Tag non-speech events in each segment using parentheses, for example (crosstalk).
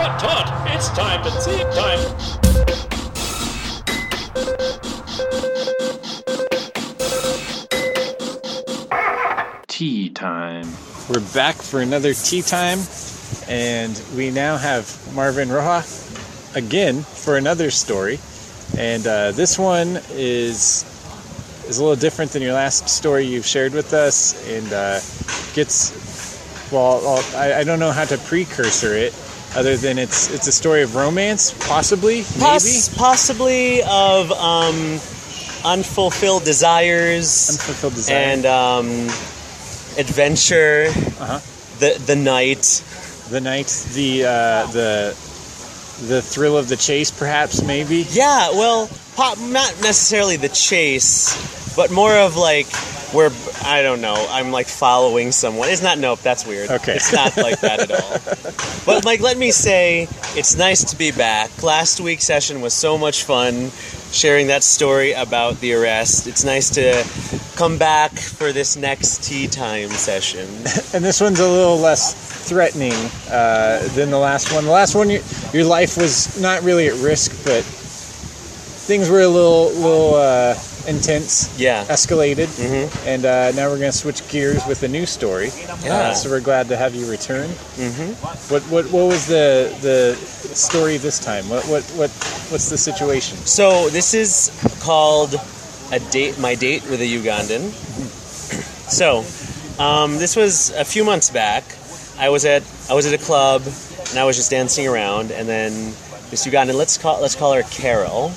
Tut! It's time to tea time. Tea time. We're back for another tea time, and we now have Marvin Roja again for another story. And uh, this one is is a little different than your last story you've shared with us, and uh, gets well. I, I don't know how to precursor it, other than it's it's a story of romance, possibly, maybe. Possibly of um, unfulfilled desires Unfulfilled desire. and um, adventure. Uh-huh. The the night. the night, the uh, the the thrill of the chase, perhaps, maybe. Yeah, well, po- not necessarily the chase, but more of like where I don't know. I'm like following someone. It's not. Nope, that's weird. Okay. it's not like that at all. (laughs) But like, let me say, it's nice to be back. Last week's session was so much fun, sharing that story about the arrest. It's nice to come back for this next tea time session. (laughs) And this one's a little less threatening uh, than the last one. The last one, your, your life was not really at risk, but things were a little little uh, intense, Yeah. escalated, and uh, now we're going to switch gears with a new story. Yeah. Uh, so we're glad to have you return. Mm-hmm. What what what was the the story this time? What what what what's the situation? So this is called a date. My date with a Ugandan. So um, this was a few months back. I was at I was at a club and I was just dancing around, and then this Ugandan, let's call let's call her Carol,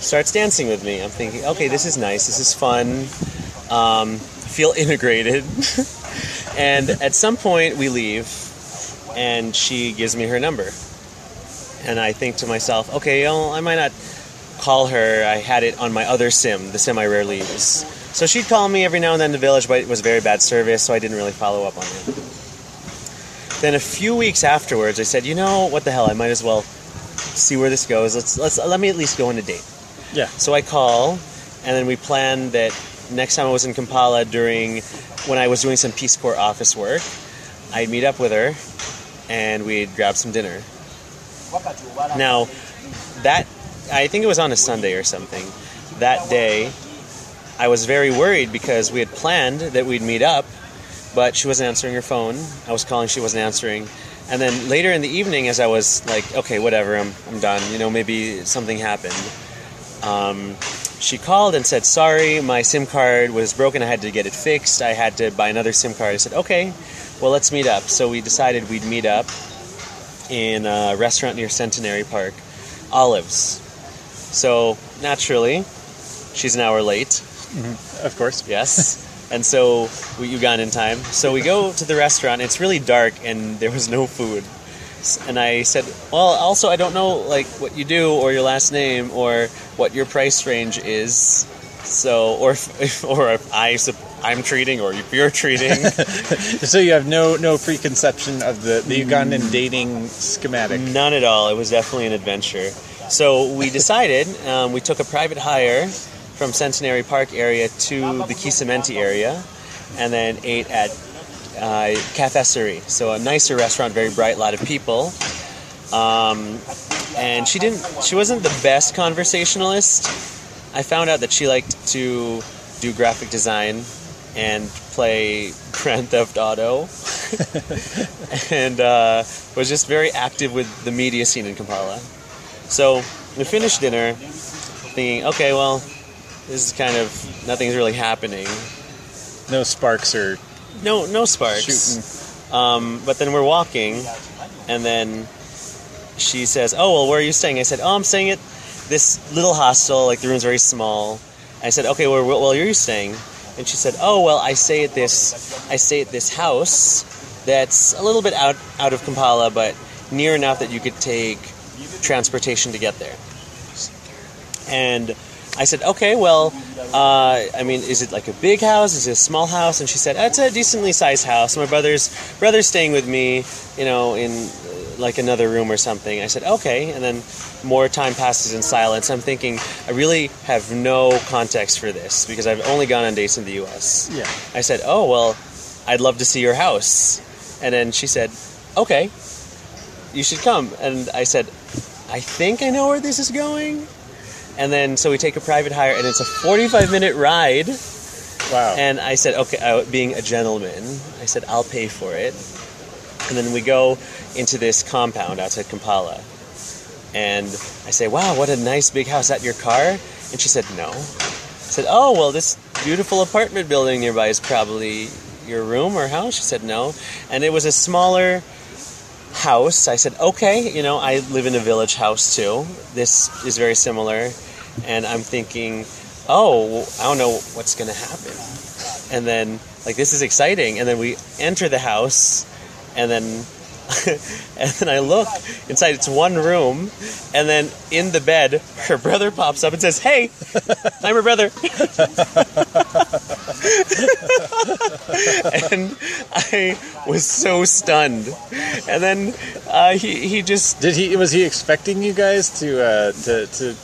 starts dancing with me. I'm thinking, okay, this is nice. This is fun. Um, feel integrated. (laughs) and at some point we leave, and she gives me her number. And I think to myself, okay, well, I might not call her. I had it on my other sim, the sim I rarely use. So she'd call me every now and then in the village, but it was very bad service, so I didn't really follow up on it. Then a few weeks afterwards, I said, you know, what the hell? I might as well see where this goes. Let's let's let me at least go on a date. Yeah. So I call, and then we planned that next time I was in Kampala during when I was doing some Peace Corps office work, I'd meet up with her, and we'd grab some dinner. Now, that I think it was on a Sunday or something. That day, I was very worried because we had planned that we'd meet up, but she wasn't answering her phone. I was calling, she wasn't answering. And then later in the evening, as I was like, okay, whatever, I'm, I'm done. You know, maybe something happened. Um, she called and said, sorry, my SIM card was broken. I had to get it fixed. I had to buy another SIM card. I said, okay, well, let's meet up. So we decided we'd meet up in a restaurant near Centenary Park, Olives. So naturally, she's an hour late. Of course. Yes. And so we, you got in time. So we go to the restaurant. It's really dark, and there was no food. And I said, "Well, also I don't know like what you do or your last name or what your price range is. So, or if, or if I I'm treating or if you're treating. (laughs) So you have no no preconception of the the Ugandan dating schematic. None at all. It was definitely an adventure. So we decided um, we took a private hire from Centenary Park area to the Kisementi area, and then ate at uh, Cafesserie. So a nicer restaurant, very bright, lot of people. Um, and she didn't. She wasn't the best conversationalist. I found out that she liked to do graphic design and play (laughs) Grand Theft Auto (laughs) and uh, was just very active with the media scene in Kampala. So we finished dinner, thinking, okay, well, this is kind of nothing's really happening. No sparks or No, no sparks. shooting. Um, but then we're walking, and then she says, "Oh well, where are you staying?" I said, "Oh, I'm staying at this little hostel. Like the room's very small." I said, "Okay, well, where, where are you staying?" And she said, "Oh well, I stay at this. I stay at this house that's a little bit out out of Kampala, but near enough that you could take transportation to get there." And I said, "Okay, well, uh, I mean, is it like a big house? Is it a small house?" And she said, "It's a decently sized house. My brother's brother's staying with me, you know, in uh, like another room or something." I said, "Okay." And then more time passes in silence. I'm thinking, I really have no context for this because I've only gone on dates in the U.S. Yeah. I said, "Oh well, I'd love to see your house." And then she said, "Okay." you should come. And I said, I think I know where this is going. And then so we take a private hire, and it's a 45 minute ride. Wow. And I said, okay, uh, being a gentleman, I said, I'll pay for it. And then we go into this compound outside Kampala. And I say, wow, what a nice big house. Is that your car? And she said, no. I said, oh, well, this beautiful apartment building nearby is probably your room or house. She said, no. And it was a smaller house. I said, okay, you know, I live in a village house too. This is very similar. And I'm thinking, oh, I don't know what's going to happen. And then, like, this is exciting. And then we enter the house, and then, (laughs) and then I look inside. It's one room, and then in the bed, her brother pops up and says, "Hey, I'm her brother." (laughs) and I was so stunned. And then uh, he he just Did he? Was he expecting you guys to uh, to to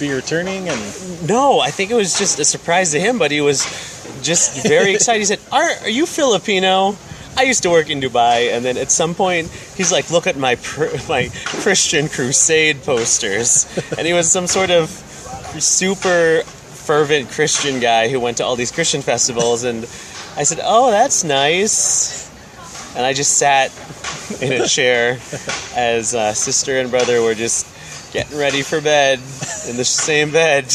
be returning? And No, I think it was just a surprise to him, but he was just very excited. He said, "Are are you Filipino?" I used to work in Dubai, and then at some point he's like, "Look at my pr- (laughs) my Christian Crusade posters," and he was some sort of super fervent Christian guy who went to all these Christian festivals, and I said, "Oh, that's nice," and I just sat in a chair as uh, sister and brother were just getting ready for bed in the same bed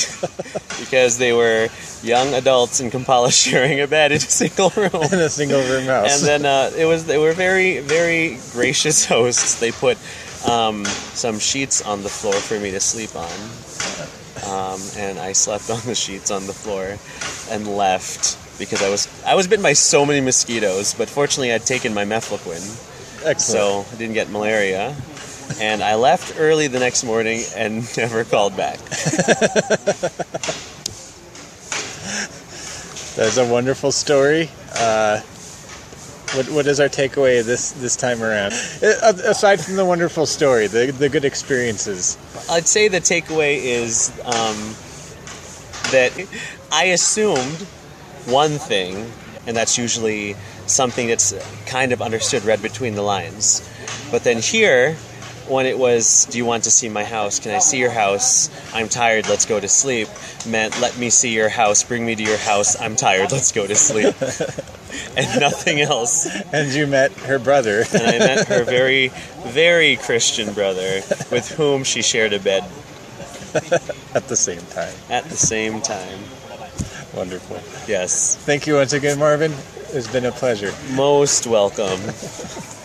because they were young adults in Kampala (laughs) sharing a bed in a single room. in a single room house. And then uh, it was they were very very gracious (laughs) hosts. They put um, some sheets on the floor for me to sleep on, um, and I slept on the sheets on the floor and left because I was I was bitten by so many mosquitoes. But fortunately, I'd taken my mefloquine, Excellent. so I didn't get malaria. And I left early the next morning and (laughs) never called back. That's a wonderful story. Uh, what, what is our takeaway this this time around? Uh, Aside from the wonderful story, the the good experiences. I'd say the takeaway is um, that I assumed one thing, and that's usually something that's kind of understood, read between the lines. But then here, when it was, Do you want to see my house? Can I see your house? I'm tired, let's go to sleep, meant, Let me see your house, bring me to your house, I'm tired, let's go to sleep. (laughs) and nothing else. And you met her brother. And I met her very, very Christian brother with whom she shared a bed (laughs) at the same time. at the same time. Wonderful. Yes. Thank you once again, Marvin. It's been a pleasure. Most welcome. (laughs)